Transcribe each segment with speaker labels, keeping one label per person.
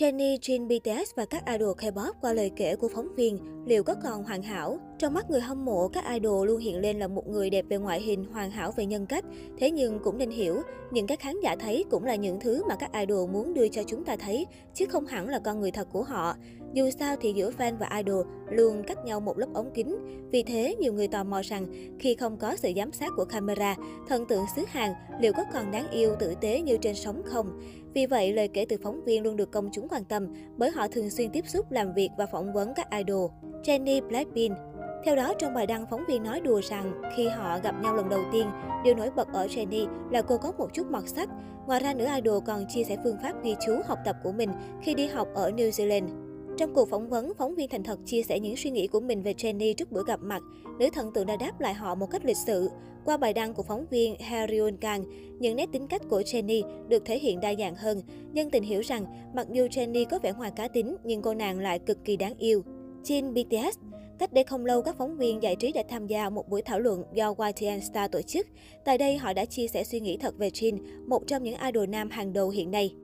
Speaker 1: Jennie, Jin, BTS và các idol K-pop qua lời kể của phóng viên liệu có còn hoàn hảo? Trong mắt người hâm mộ, các idol luôn hiện lên là một người đẹp về ngoại hình, hoàn hảo về nhân cách. Thế nhưng cũng nên hiểu, những cái khán giả thấy cũng là những thứ mà các idol muốn đưa cho chúng ta thấy, chứ không hẳn là con người thật của họ. Dù sao thì giữa fan và idol luôn cách nhau một lớp ống kính. Vì thế, nhiều người tò mò rằng khi không có sự giám sát của camera, thần tượng xứ Hàn liệu có còn đáng yêu, tử tế như trên sóng không? Vì vậy, lời kể từ phóng viên luôn được công chúng quan tâm bởi họ thường xuyên tiếp xúc, làm việc và phỏng vấn các idol. Jennie Blackpink theo đó, trong bài đăng, phóng viên nói đùa rằng khi họ gặp nhau lần đầu tiên, điều nổi bật ở Jennie là cô có một chút mọt sách. Ngoài ra, nữ idol còn chia sẻ phương pháp ghi chú học tập của mình khi đi học ở New Zealand. Trong cuộc phỏng vấn, phóng viên thành thật chia sẻ những suy nghĩ của mình về Jennie trước bữa gặp mặt. Nữ thần tượng đã đáp lại họ một cách lịch sự. Qua bài đăng của phóng viên Harryon Kang, những nét tính cách của Jennie được thể hiện đa dạng hơn. nhân tình hiểu rằng, mặc dù Jennie có vẻ ngoài cá tính, nhưng cô nàng lại cực kỳ đáng yêu. Jin BTS Cách đây không lâu, các phóng viên giải trí đã tham gia một buổi thảo luận do YTN Star tổ chức. Tại đây, họ đã chia sẻ suy nghĩ thật về Jin, một trong những idol nam hàng đầu hiện nay.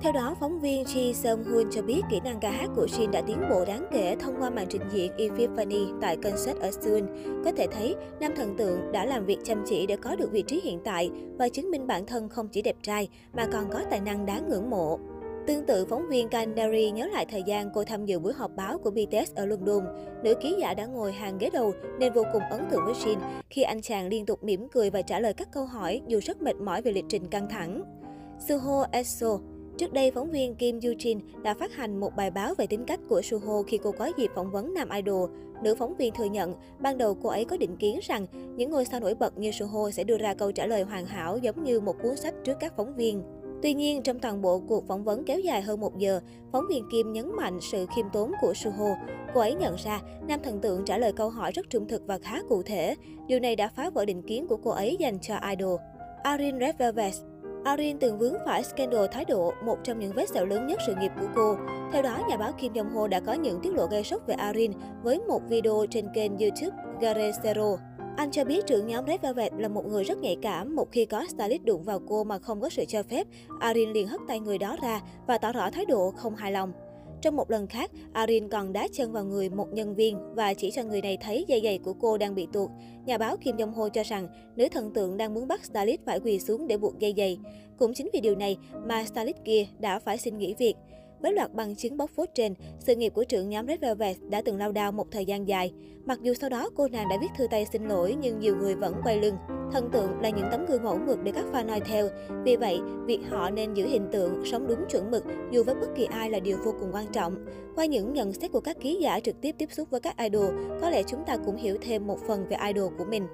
Speaker 1: Theo đó, phóng viên Ji Seung Hoon cho biết kỹ năng ca hát của Jin đã tiến bộ đáng kể thông qua màn trình diễn Epiphany tại concert ở Seoul. Có thể thấy, nam thần tượng đã làm việc chăm chỉ để có được vị trí hiện tại và chứng minh bản thân không chỉ đẹp trai mà còn có tài năng đáng ngưỡng mộ. Tương tự, phóng viên Kandari nhớ lại thời gian cô tham dự buổi họp báo của BTS ở London. Nữ ký giả đã ngồi hàng ghế đầu nên vô cùng ấn tượng với Jin khi anh chàng liên tục mỉm cười và trả lời các câu hỏi dù rất mệt mỏi về lịch trình căng thẳng. Suho Eso Trước đây, phóng viên Kim Yoo Jin đã phát hành một bài báo về tính cách của Suho khi cô có dịp phỏng vấn nam idol. Nữ phóng viên thừa nhận, ban đầu cô ấy có định kiến rằng những ngôi sao nổi bật như Suho sẽ đưa ra câu trả lời hoàn hảo giống như một cuốn sách trước các phóng viên. Tuy nhiên, trong toàn bộ cuộc phỏng vấn kéo dài hơn một giờ, phóng viên Kim nhấn mạnh sự khiêm tốn của Suho. Cô ấy nhận ra, nam thần tượng trả lời câu hỏi rất trung thực và khá cụ thể. Điều này đã phá vỡ định kiến của cô ấy dành cho idol. Arin Red Velvet Arin từng vướng phải scandal thái độ, một trong những vết sẹo lớn nhất sự nghiệp của cô. Theo đó, nhà báo Kim Jong Ho đã có những tiết lộ gây sốc về Arin với một video trên kênh YouTube Garecero. Anh cho biết trưởng nhóm Red Velvet là một người rất nhạy cảm, một khi có stylist đụng vào cô mà không có sự cho phép, Arin liền hất tay người đó ra và tỏ rõ thái độ không hài lòng. Trong một lần khác, Arin còn đá chân vào người một nhân viên và chỉ cho người này thấy dây giày của cô đang bị tuột. Nhà báo Kim Jong Ho cho rằng nữ thần tượng đang muốn bắt stylist phải quỳ xuống để buộc dây giày. Cũng chính vì điều này mà stylist kia đã phải xin nghỉ việc. Với loạt bằng chứng bóc phốt trên, sự nghiệp của trưởng nhóm Red Velvet đã từng lao đao một thời gian dài. Mặc dù sau đó cô nàng đã viết thư tay xin lỗi nhưng nhiều người vẫn quay lưng. Thần tượng là những tấm gương mẫu mực để các fan noi theo. Vì vậy, việc họ nên giữ hình tượng, sống đúng chuẩn mực dù với bất kỳ ai là điều vô cùng quan trọng. Qua những nhận xét của các ký giả trực tiếp tiếp xúc với các idol, có lẽ chúng ta cũng hiểu thêm một phần về idol của mình.